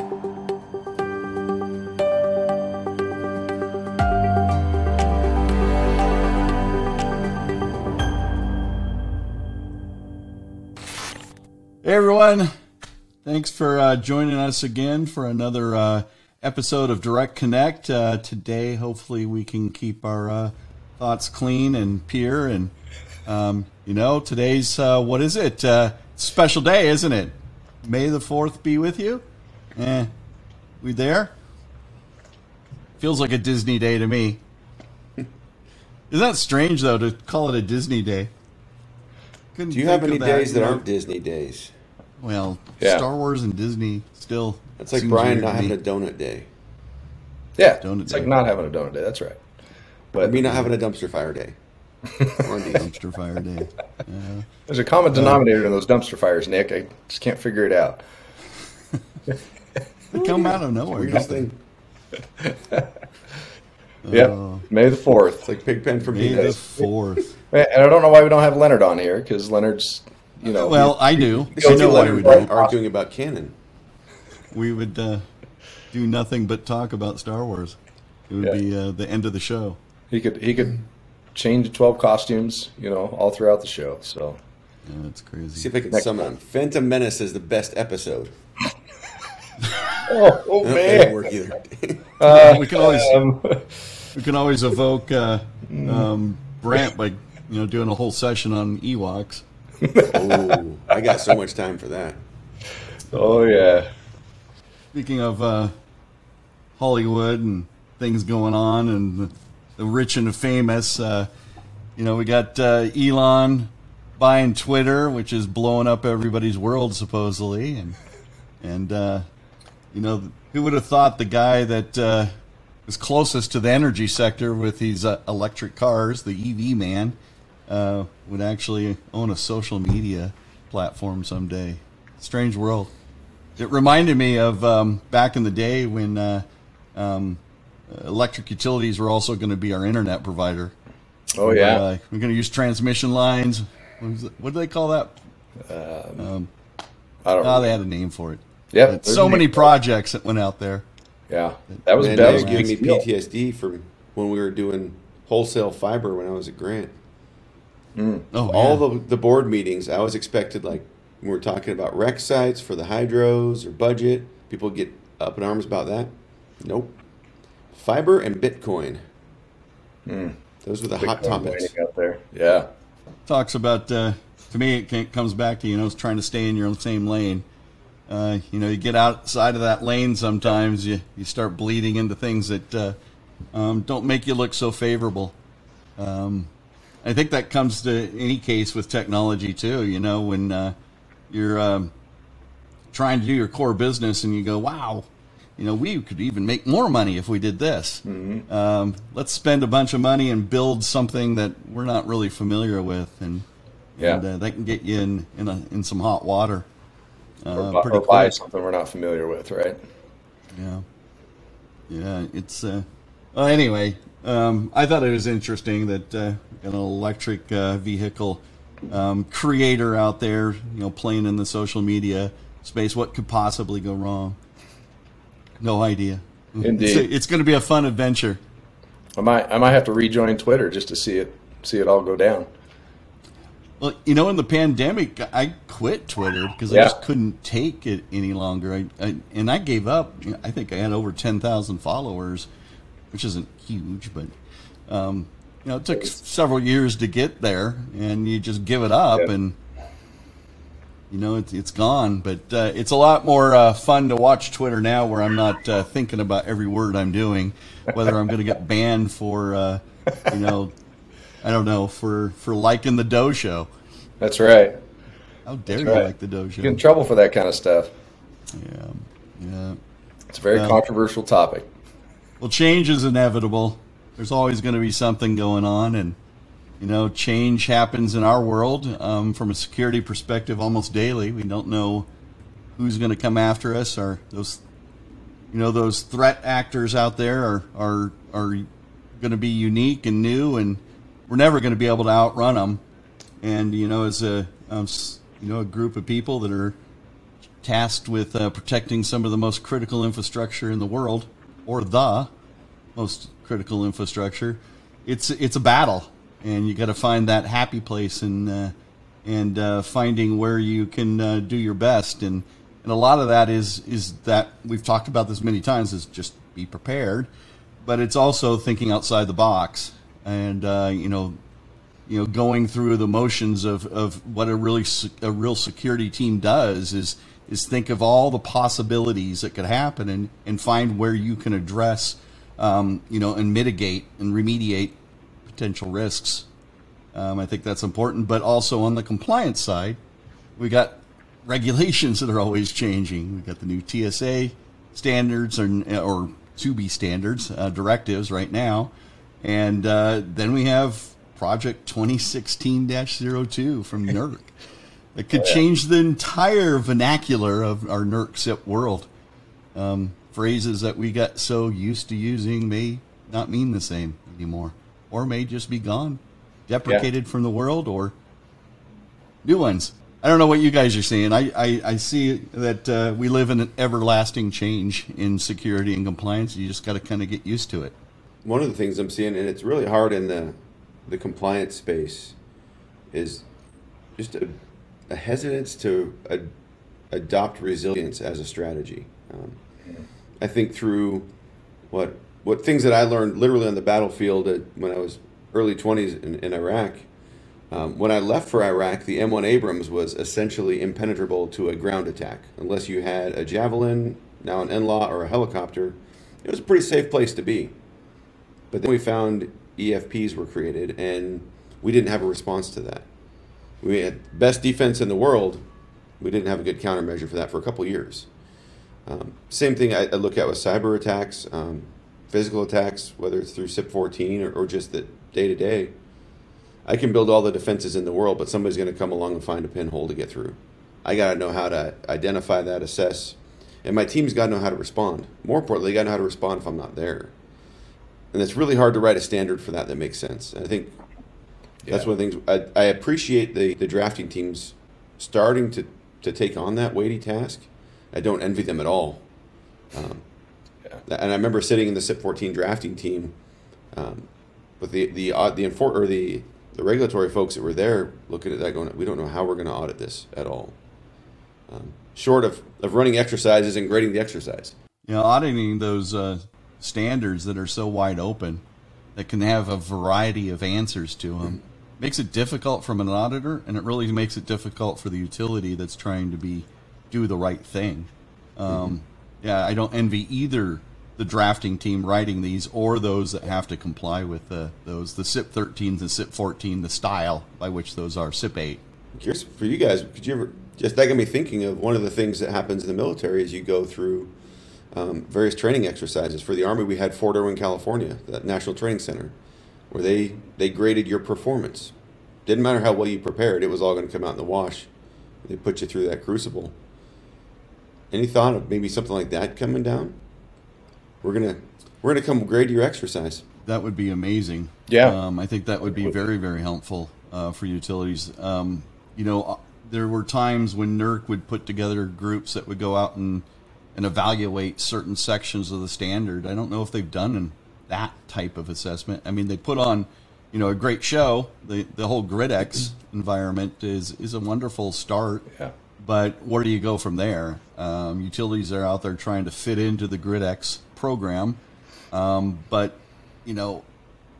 Hey everyone, thanks for uh, joining us again for another uh, episode of Direct Connect. Uh, today, hopefully, we can keep our uh, thoughts clean and pure. And um, you know, today's uh, what is it? Uh, special day, isn't it? May the Fourth be with you. Eh, we there? Feels like a Disney day to me. Isn't that strange though to call it a Disney day? Couldn't Do you have think any that, days that know? aren't Disney days? Well, Yeah. Star Wars and Disney still. That's like Bryan weird not to having me. a donut day. Yeah, Donut it's day. like not having a donut day. That's right. Or But me not having a dumpster fire day. One of these. dumpster fire day. Yeah. there's a common denominator in those dumpster fires, Nick. I just can't figure it out. They come out of nowhere. Weirdest don't they? thing. Yep. Oh. May the fourth. It's like Pigpen from May the Peanuts. fourth. And I don't know why we don't have Leonard on here because Leonard's, you know, Well, I do. Because I you know why we everybody do. arguing about canon. We would uh, do nothing but talk about Star Wars. It would Yeah. be uh, the end of the show. he could he could change twelve costumes, you know, all throughout the show. So Yeah, that's See crazy. if I can Next sum up. Phantom Menace is the best episode. Oh, oh That didn't work either. we can always Um, we can always evoke uh, um, Brant by you know doing a whole session on Ewoks. oh, I got so much time for that. oh yeah. Speaking of uh, Hollywood and things going on and the, the rich and the famous, uh, you know, we got uh, Elon buying Twitter, which is blowing up everybody's world supposedly, and and uh, you know, who would have thought the guy that uh, was closest to the energy sector with these uh, electric cars, the EV man, uh, would actually own a social media platform someday? Strange world. It reminded me of um, back in the day when uh, um, electric utilities were also going to be our internet provider. Oh yeah. Uh, we're going to use transmission lines. What, was it- what do they call that? I don't Oh, know. they had a name for it. Yep. But so many name. projects that went out there. Yeah. That was Man, that that was was giving me. PTSD from when we were doing wholesale fiber when I was at Grant. Oh, All yeah. the the board meetings, I was expected like when we were talking about rec sites for the hydros or budget, people get up in arms about that. Nope. Fiber and Bitcoin. Those were the hot topics. out there. Yeah. talks about uh, to me it comes back to you know trying to stay in your own same lane uh, you know you get outside of that lane sometimes you, you start bleeding into things that uh, um, don't make you look so favorable. Um, i think that comes to any case with technology too you know when uh, you're um, trying to do your core business and you go wow you know we could even make more money if we did this. Um, let's spend a bunch of money and build something that we're not really familiar with and Yeah. and uh, that can get you in in, a, in some hot water uh, or, pretty or buy something we're not familiar with, right? Yeah, yeah. It's uh, well. Anyway, um, I thought it was interesting that uh, an electric uh, vehicle um, creator out there, you know, playing in the social media space. What could possibly go wrong? No idea. Indeed. It's, it's going to be a fun adventure. I might I might have to rejoin Twitter just to see it see it all go down. Well, you know, in the pandemic, I quit Twitter because I just couldn't take it any longer. I, I and I gave up. I think I had over ten thousand followers, which isn't huge, but um, you know, it took several years to get there, and you just give it up, Yeah. and you know, it's it's gone. But uh, it's a lot more uh, fun to watch Twitter now, where I'm not uh, thinking about every word I'm doing, whether I'm going to get banned for, uh, you know, I don't know, for for liking the Doe Show. That's right. How dare you right. like the Doe You Show? get in trouble for that kind of stuff. Yeah, yeah. It's a very Yeah. controversial topic. Well, change is inevitable. There's always going to be something going on, and you know, change happens in our world um, from a security perspective almost daily. We don't know who's going to come after us, or those, you know, those threat actors out there are are are going to be unique and new, and we're never going to be able to outrun them. And you know, as a um, you know a group of people that are tasked with uh, protecting some of the most critical infrastructure in the world, or the most critical infrastructure, it's it's a battle, and you got to find that happy place and uh, and uh, finding where you can uh, do your best, and and a lot of that is is that we've talked about this many times is just be prepared, but it's also thinking outside the box, and uh, you know you know going through the motions of, of what a really a real security team does is is think of all the possibilities that could happen and, and find where you can address um, you know and mitigate and remediate potential risks. Um, I think that's important but also on the compliance side we got regulations that are always changing. We've got the new TSA standards or, or to be standards uh, directives right now and uh, then we have Project 2016-02 from NERC. It could change the entire vernacular of our NERC CIP world. Um, phrases that we got so used to using may not mean the same anymore, or may just be gone, deprecated yeah. from the world, or new ones. I don't know what you guys are seeing. I, I, I see that uh, we live in an everlasting change in security and compliance. You just got to kind of get used to it. One of the things I'm seeing, and it's really hard in the the compliance space is just a, a hesitance to ad, adopt resilience as a strategy. Um, I think through what what things that I learned literally on the battlefield at, when I was early 20s in, in Iraq. Um, when I left for Iraq, the M1 Abrams was essentially impenetrable to a ground attack. Unless you had a Javelin, now an NLAW, or a helicopter, it was a pretty safe place to be. But then we found EFPs were created, and we didn't have a response to that. We had best defense in the world. We didn't have a good countermeasure for that for a couple years. Um, same thing I, I, look at with cyber attacks, um, physical attacks, whether it's through CIP 14 or, or just the day to day. I can build all the defenses in the world, but somebody's going to come along and find a pinhole to get through. I got to know how to identify that, assess, and my team's got to know how to respond. More importantly, got to know how to respond if I'm not there and it's really hard to write a standard for that that makes sense. And I think yeah. that's one of the things I, I appreciate the, the drafting teams starting to, to take on that weighty task. I don't envy them at all. Um, yeah. And I remember sitting in the CIP 14 drafting team um, with the the uh, the infor- or the the regulatory folks that were there looking at that going, we don't know how we're going to audit this at all. Um, short of, of running exercises and grading the exercise. You know, auditing those uh, standards that are so wide open that can have a variety of answers to them. Makes it difficult from an auditor and it really makes it difficult for the utility that's trying to be do the right thing. Um, yeah i don't envy either the drafting team writing these or those that have to comply with the, those the CIP 13 the CIP 14 the style by which those are CIP 8 curious for you guys could you ever just that got me thinking of one of the things that happens in the military as you go through um, various training exercises. For the Army, we had Fort Irwin, California, that National Training Center, where they, they graded your performance. Didn't matter how well you prepared, it was all going to come out in the wash. They put you through that crucible. Any thought of maybe something like that coming down? We're gonna we're gonna come grade your exercise. That would be amazing. Yeah, um, I think that would be very very helpful uh, for utilities. Um, you know, uh, there were times when NERC would put together groups that would go out and and evaluate certain sections of the standard. I don't know if they've done that type of assessment. I mean, they put on, you know, a great show. The the whole GridEx environment is is a wonderful start. Yeah. But where do you go from there? Um, utilities are out there trying to fit into the GridEx program, um, but you know,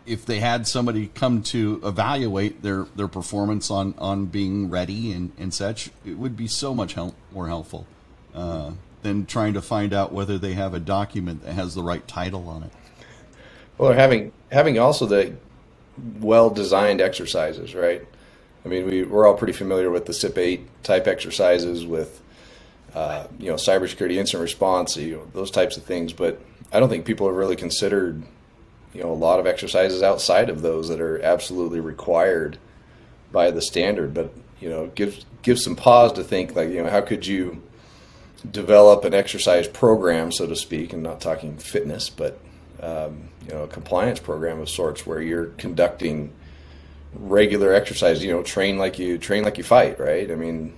if they had somebody come to evaluate their, their performance on, on being ready and, and such, it would be so much help, more helpful. Uh, than trying to find out whether they have a document that has the right title on it. Well, having having also the well designed exercises, right? I mean, we we're all pretty familiar with the CIP eight type exercises with uh, you know cybersecurity incident response, you know, those types of things. But I don't think people have really considered you know a lot of exercises outside of those that are absolutely required by the standard. But you know, give, gives some pause to think like you know how could you develop an exercise program, so to speak, and not talking fitness, but um, you know, a compliance program of sorts where you're conducting regular exercise. You know, train like you train like you fight, right? I mean,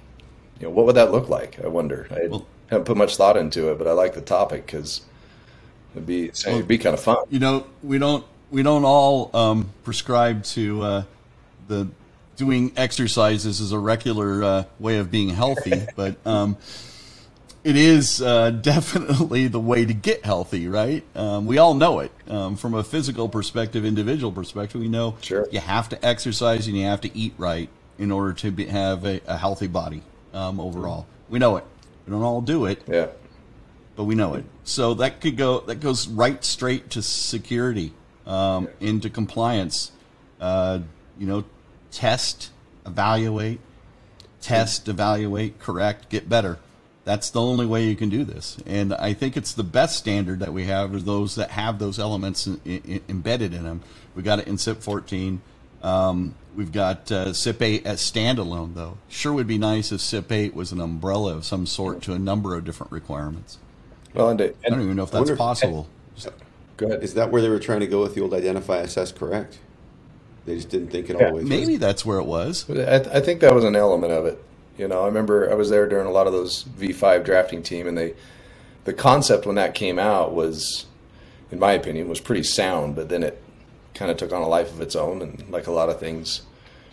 you know, what would that look like? I wonder. I Well- haven't put much thought into it, but I like the topic because it'd be it'd be kind of fun. you know we don't we don't all um, prescribe to uh, the doing exercises as a regular uh, way of being healthy but um, it is uh, definitely the way to get healthy right um, we all know it um, from a physical perspective individual perspective we know Sure. you have to exercise and you have to eat right in order to be, have a, a healthy body um, overall we know it we don't all do it Yeah. but we know it. So that could go that goes right straight to security, um, into compliance. Uh, you know, test, evaluate, test, evaluate, correct, get better. That's the only way you can do this, and I think it's the best standard that we have are those that have those elements in, in, embedded in them. We got it in CIP 14. Um, we've got uh, CIP 8 as standalone, though. Sure would be nice if CIP 8 was an umbrella of some sort to a number of different requirements. Well, and, I don't even know if that's if- possible. go ahead. Is that where they were trying to go with the old identify, assess, correct? They just didn't think it all Yeah, the way through. Maybe that's where it was. I, I think that was an element of it. You know, I remember I was there during a lot of those V5 drafting team, and they, the concept when that came out was, in my opinion, was pretty sound. But then it kind of took on a life of its own, and like a lot of things,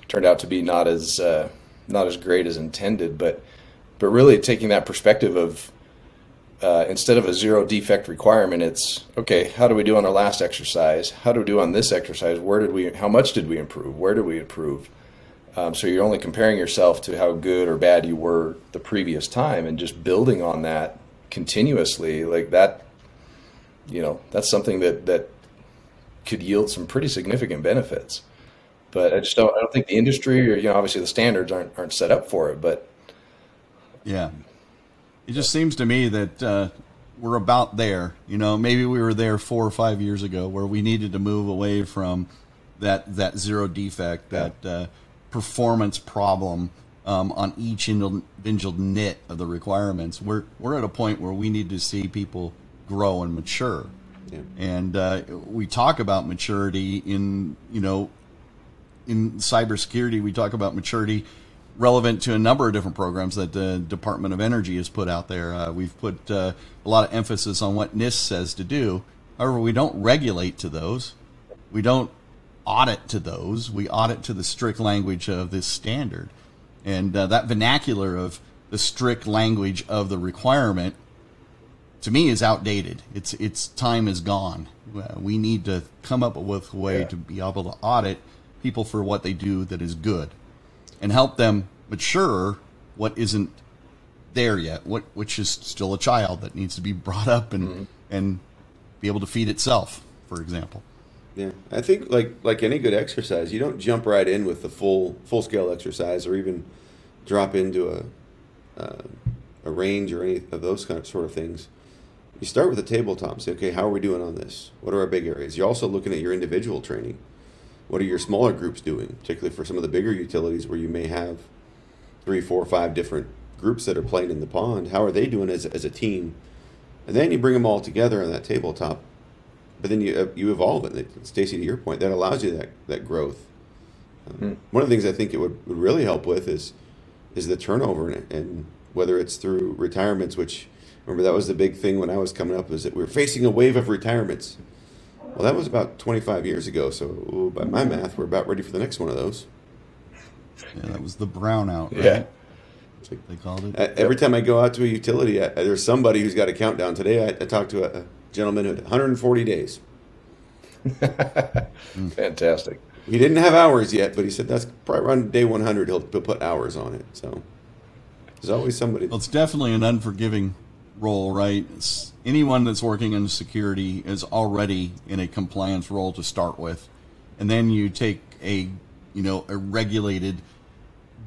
turned out to be not as uh, not as great as intended. But but really taking that perspective of uh, instead of a zero defect requirement, it's okay. How do we do on our last exercise? How do we do on this exercise? Where did we? How much did we improve? Where did we improve? Um, so you're only comparing yourself to how good or bad you were the previous time, and just building on that continuously, like that. You know, that's something that that could yield some pretty significant benefits. But I just don't. I don't think the industry, or you know, obviously the standards aren't aren't set up for it. But Yeah. It just seems to me that uh, we're about there. You know, maybe we were there four or five years ago where we needed to move away from that that zero defect, that uh, performance problem um, on each individual nit of the requirements. We're we're at a point where we need to see people grow and mature. Yeah. And uh, we talk about maturity in you know in cybersecurity, we talk about maturity relevant to a number of different programs that the Department of Energy has put out there. Uh, we've put uh, a lot of emphasis on what NIST says to do. However, we don't regulate to those. We don't audit to those. We audit to the strict language of this standard. And uh, that vernacular of the strict language of the requirement to me is outdated. It's its time is gone. Uh, We need to come up with a way Yeah. to be able to audit people for what they do that is good, and help them mature what isn't there yet, what which is still a child that needs to be brought up and and be able to feed itself, for example. Yeah, I think like like any good exercise, you don't jump right in with the full full scale exercise, or even drop into a uh, a range or any of those kind of sort of things. You start with a tabletop say, okay, how are we doing on this? What are our big areas? You're also looking at your individual training. What are your smaller groups doing, particularly for some of the bigger utilities where you may have three, four, five different groups that are playing in the pond? How are they doing as, as a team? And then you bring them all together on that tabletop but then you uh, you evolve it. Stacy, to your point, that allows you that that growth. Um, One of the things I think it would, would really help with is is the turnover in it, and whether it's through retirements, which remember that was the big thing when I was coming up, was that we are facing a wave of retirements. Well, that was about 25 years ago, so ooh, by my math, we're about ready for the next one of those. Yeah, that was the brownout, right? Yeah. They called it. Uh, Every time I go out to a utility, I, there's somebody who's got a countdown. Today, I, I talked to a, a gentleman who had 140 days. fantastic. He didn't have hours yet, but he said that's probably around day 100 he'll, he'll put hours on it. So there's always somebody. Well, it's definitely an unforgiving role, right? It's, anyone that's working in security is already in a compliance role to start with, and then you take a you know a regulated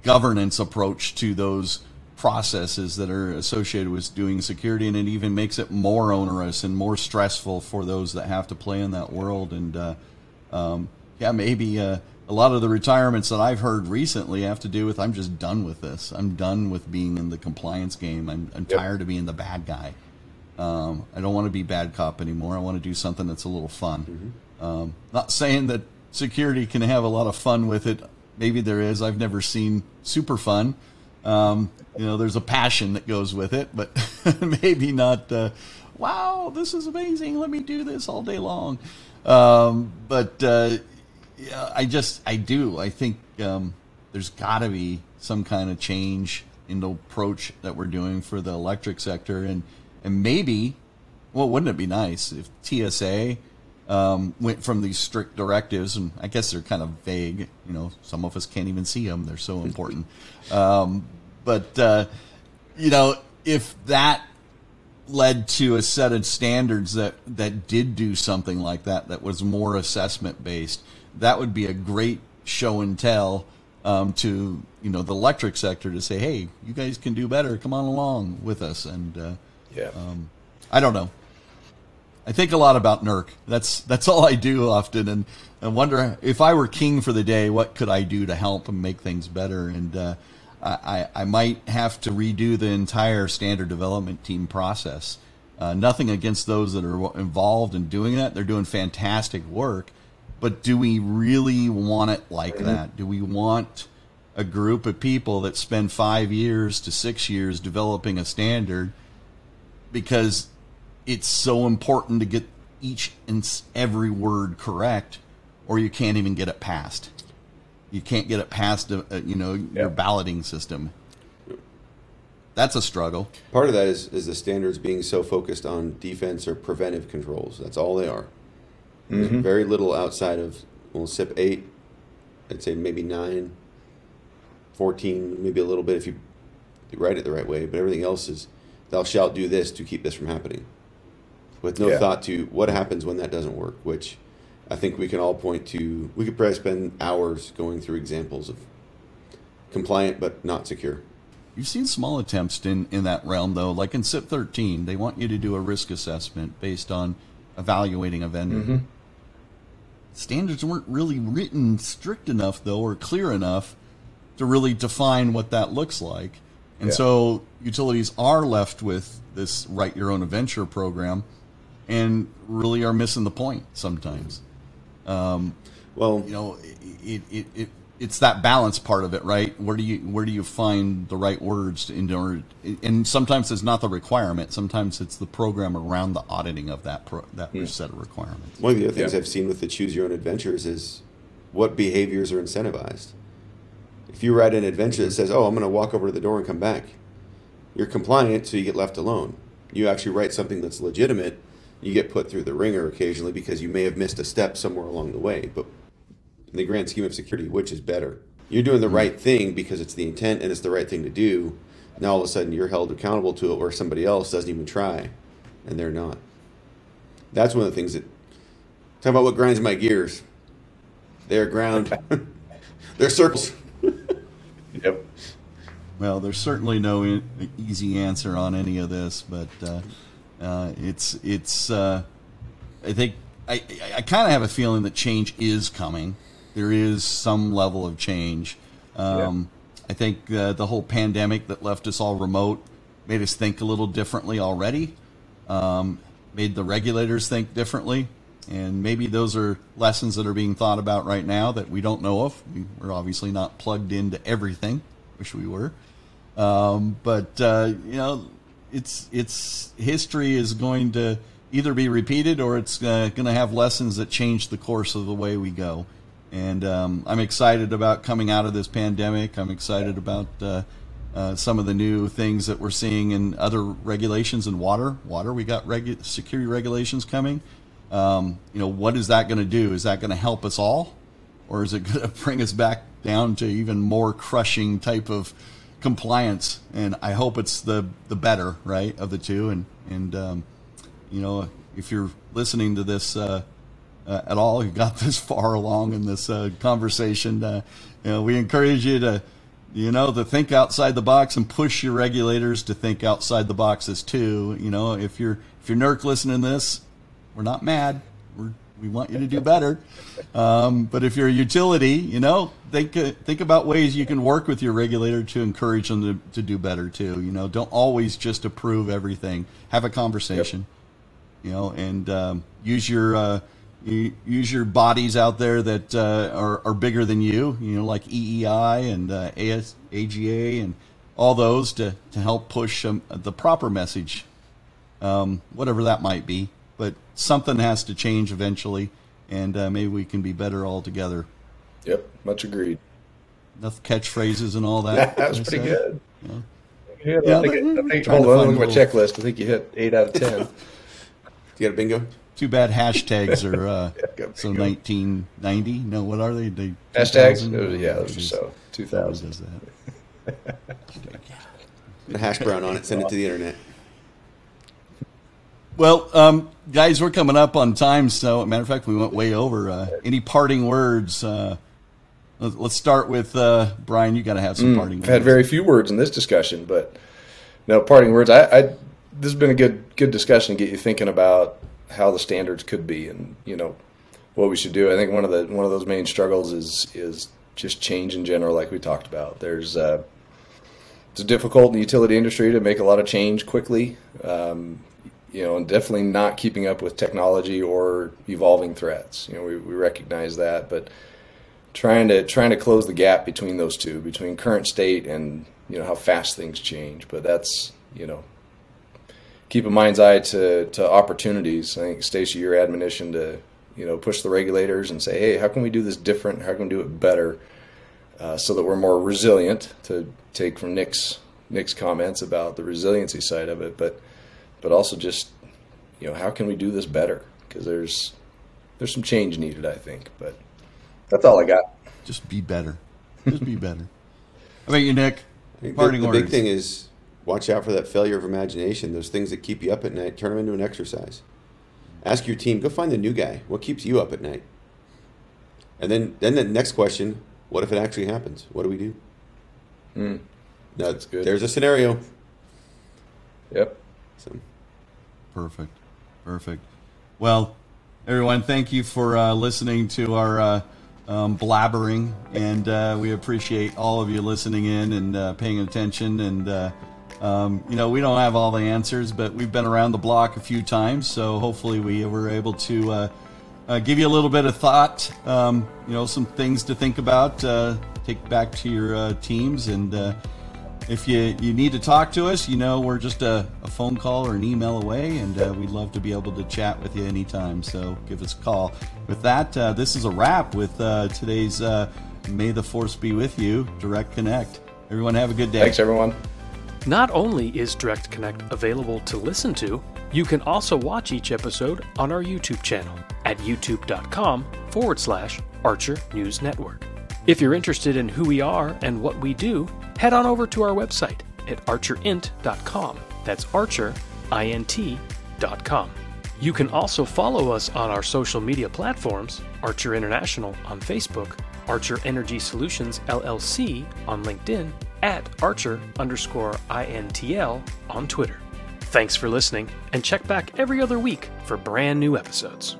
governance approach to those processes that are associated with doing security, and it even makes it more onerous and more stressful for those that have to play in that world. And uh, um, yeah, maybe uh, a lot of the retirements that I've heard recently have to do with I'm just done with this. I'm done with being in the compliance game. I'm, I'm Yep. tired of being the bad guy. Um, I don't want to be bad cop anymore. I want to do something that's a little fun. Um, not saying that security can have a lot of fun with it. Maybe there is. I've never seen super fun. Um, you know, there's a passion that goes with it, but maybe not. Uh, wow, this is amazing. Let me do this all day long. Um, but uh, yeah, I just, I do. I think um, there's got to be some kind of change in the approach that we're doing for the electric sector, and and maybe, well, wouldn't it be nice if TSA um, went from these strict directives, and I guess they're kind of vague. You know, some of us can't even see them; they're so important. Um, but uh, you know, if that led to a set of standards that that did do something like that, that was more assessment based, that would be a great show and tell um, to you know the electric sector to say, hey, you guys can do better. Come on along with us. And uh, Yeah. um, I don't know. I think a lot about NERC. That's that's all I do often, and I wonder if I were king for the day, what could I do to help and make things better? And uh, I, I might have to redo the entire standard development team process. Uh, nothing against those that are involved in doing that; they're doing fantastic work. But do we really want it like that? Do we want a group of people that spend five years to six years developing a standard because it's so important to get each and every word correct, or you can't even get it passed. You can't get it past, uh, uh, you know, your balloting system. That's a struggle. Part of that is, is the standards being so focused on defense or preventive controls. That's all they are. There's very little outside of well, CIP 8, I'd say maybe 9, 14, maybe a little bit if you you write it the right way, but everything else is thou shalt do this to keep this from happening. With no Yeah. thought to what happens when that doesn't work, which I think we can all point to. We could probably spend hours going through examples of compliant but not secure. You've seen small attempts in, in that realm, though. Like in CIP 13, they want you to do a risk assessment based on evaluating a vendor. Mm-hmm. Standards weren't really written strict enough, though, or clear enough to really define what that looks like. And Yeah. so utilities are left with this write your own adventure program and really are missing the point sometimes um, Well, you know it, it, it it's that balance part of it right where do you where do you find the right words in order and sometimes it's not the requirement sometimes it's the program around the auditing of that pro, that hmm. set of requirements One of the other things Yeah. I've seen with the choose your own adventures is what behaviors are incentivized. If you write an adventure that says, "Oh, I'm going to walk over to the door and come back," you're compliant, so you get left alone. You actually write something that's legitimate, you get put through the ringer occasionally because you may have missed a step somewhere along the way. But in the grand scheme of security, which is better? You're doing the right thing because it's the intent and it's the right thing to do. Now all of a sudden you're held accountable to it, where somebody else doesn't even try, and they're not. That's one of the things that Talk about what grinds my gears. They're ground. They're circles. Yep. well there's certainly no e- easy answer on any of this but uh, uh, it's it's uh, I think I, I, kind of have a feeling that change is coming. There is some level of change. Um, I think uh, the whole pandemic that left us all remote made us think a little differently already. Um, made the regulators think differently, and maybe those are lessons that are being thought about right now that we don't know of. We, we're obviously not plugged into everything. Wish we were. Um, but uh, you know, it's it's history is going to either be repeated or it's uh, going to have lessons that change the course of the way we go. And um, I'm excited about coming out of this pandemic. I'm excited about uh, uh, some of the new things that we're seeing in other regulations in water. Water, we got regu- security regulations coming. Um, you know, what is that going to do? Is that going to help us all, or is it going to bring us back down to even more crushing type of compliance? And I hope it's the the better, right, of the two. And and um, you know, if you're listening to this uh, uh, at all, you got this far along in this uh, conversation, uh, you know, we encourage you to, you know, to think outside the box and push your regulators to think outside the boxes too. You know, if you're if you're NERC listening to this, we're not mad. We're, we want you to do better. Um, but if you're a utility, you know, think uh, think about ways you can work with your regulator to encourage them to, to do better too. You know, don't always just approve everything. Have a conversation you know, and um, use your uh, you, use your bodies out there that uh, are, are bigger than you, you know, like EEI and uh, AS, AGA and all those to, to help push um, the proper message, um, whatever that might be. But something has to change eventually, and uh, maybe we can be better all together. Yep, much agreed. Enough catchphrases and all that. that was pretty good. Yeah. Yeah, I think, I think, hold on, look at my checklist. I think you hit eight out of ten. you got a bingo? Too bad hashtags are uh, yeah, so 1990. No, what are they? they hashtags? Was, yeah, those are so 2000. Does that? a hash brown on it. Send it to the internet. Well, um, guys, we're coming up on time. So, matter of fact, we went way over. Uh, any parting words? Uh, let's start with uh, Bryan. You got to have some mm, parting. I've words. had very few words in this discussion, but no parting words. I, I this has been a good good discussion to get you thinking about how the standards could be and you know what we should do. I think one of the one of those main struggles is is just change in general, like we talked about. There's uh, it's difficult in the utility industry to make a lot of change quickly. Um, you know, and definitely not keeping up with technology or evolving threats. You know, we, we recognize that, but trying to trying to close the gap between those two, between current state and you know how fast things change. But that's you know keep a mind's eye to to opportunities. I think Stacy, your admonition to you know push the regulators and say, hey, how can we do this different? How can we do it better? Uh, so that we're more resilient. To take from Nick's Nick's comments about the resiliency side of it, but but also just you know how can we do this better? Because there's there's some change needed, I think. But that's all I got. Just be better. Just be better. How about you, Nick? The, the big thing is watch out for that failure of imagination. Those things that keep you up at night, turn them into an exercise. Ask your team, go find the new guy. What keeps you up at night? And then, then the next question: What if it actually happens? What do we do? Hmm. That's good. There's a scenario. Yep. So. Perfect. Perfect. Well, everyone, thank you for uh, listening to our uh, um, blabbering, and uh, we appreciate all of you listening in and uh, paying attention. And uh, um, you know, we don't have all the answers, but we've been around the block a few times, so hopefully we were able to uh, give you a little bit of thought. Um, you know, some things to think about, take back to your teams, and if you, you need to talk to us, you know, we're just a, a phone call or an email away, and uh, we'd love to be able to chat with you anytime. So give us a call. With that, uh, this is a wrap with uh, today's uh, May the Force Be With You Direct Connect. Everyone, have a good day. Thanks, everyone. Not only is Direct Connect available to listen to, you can also watch each episode on our YouTube channel at youtube.com forward slash Archer News Network. If you're interested in who we are and what we do, head on over to our website at archerint.com. That's archerint.com. You can also follow us on our social media platforms Archer International on Facebook, Archer Energy Solutions LLC on LinkedIn, at Archer underscore INTL on Twitter. Thanks for listening, and check back every other week for brand new episodes.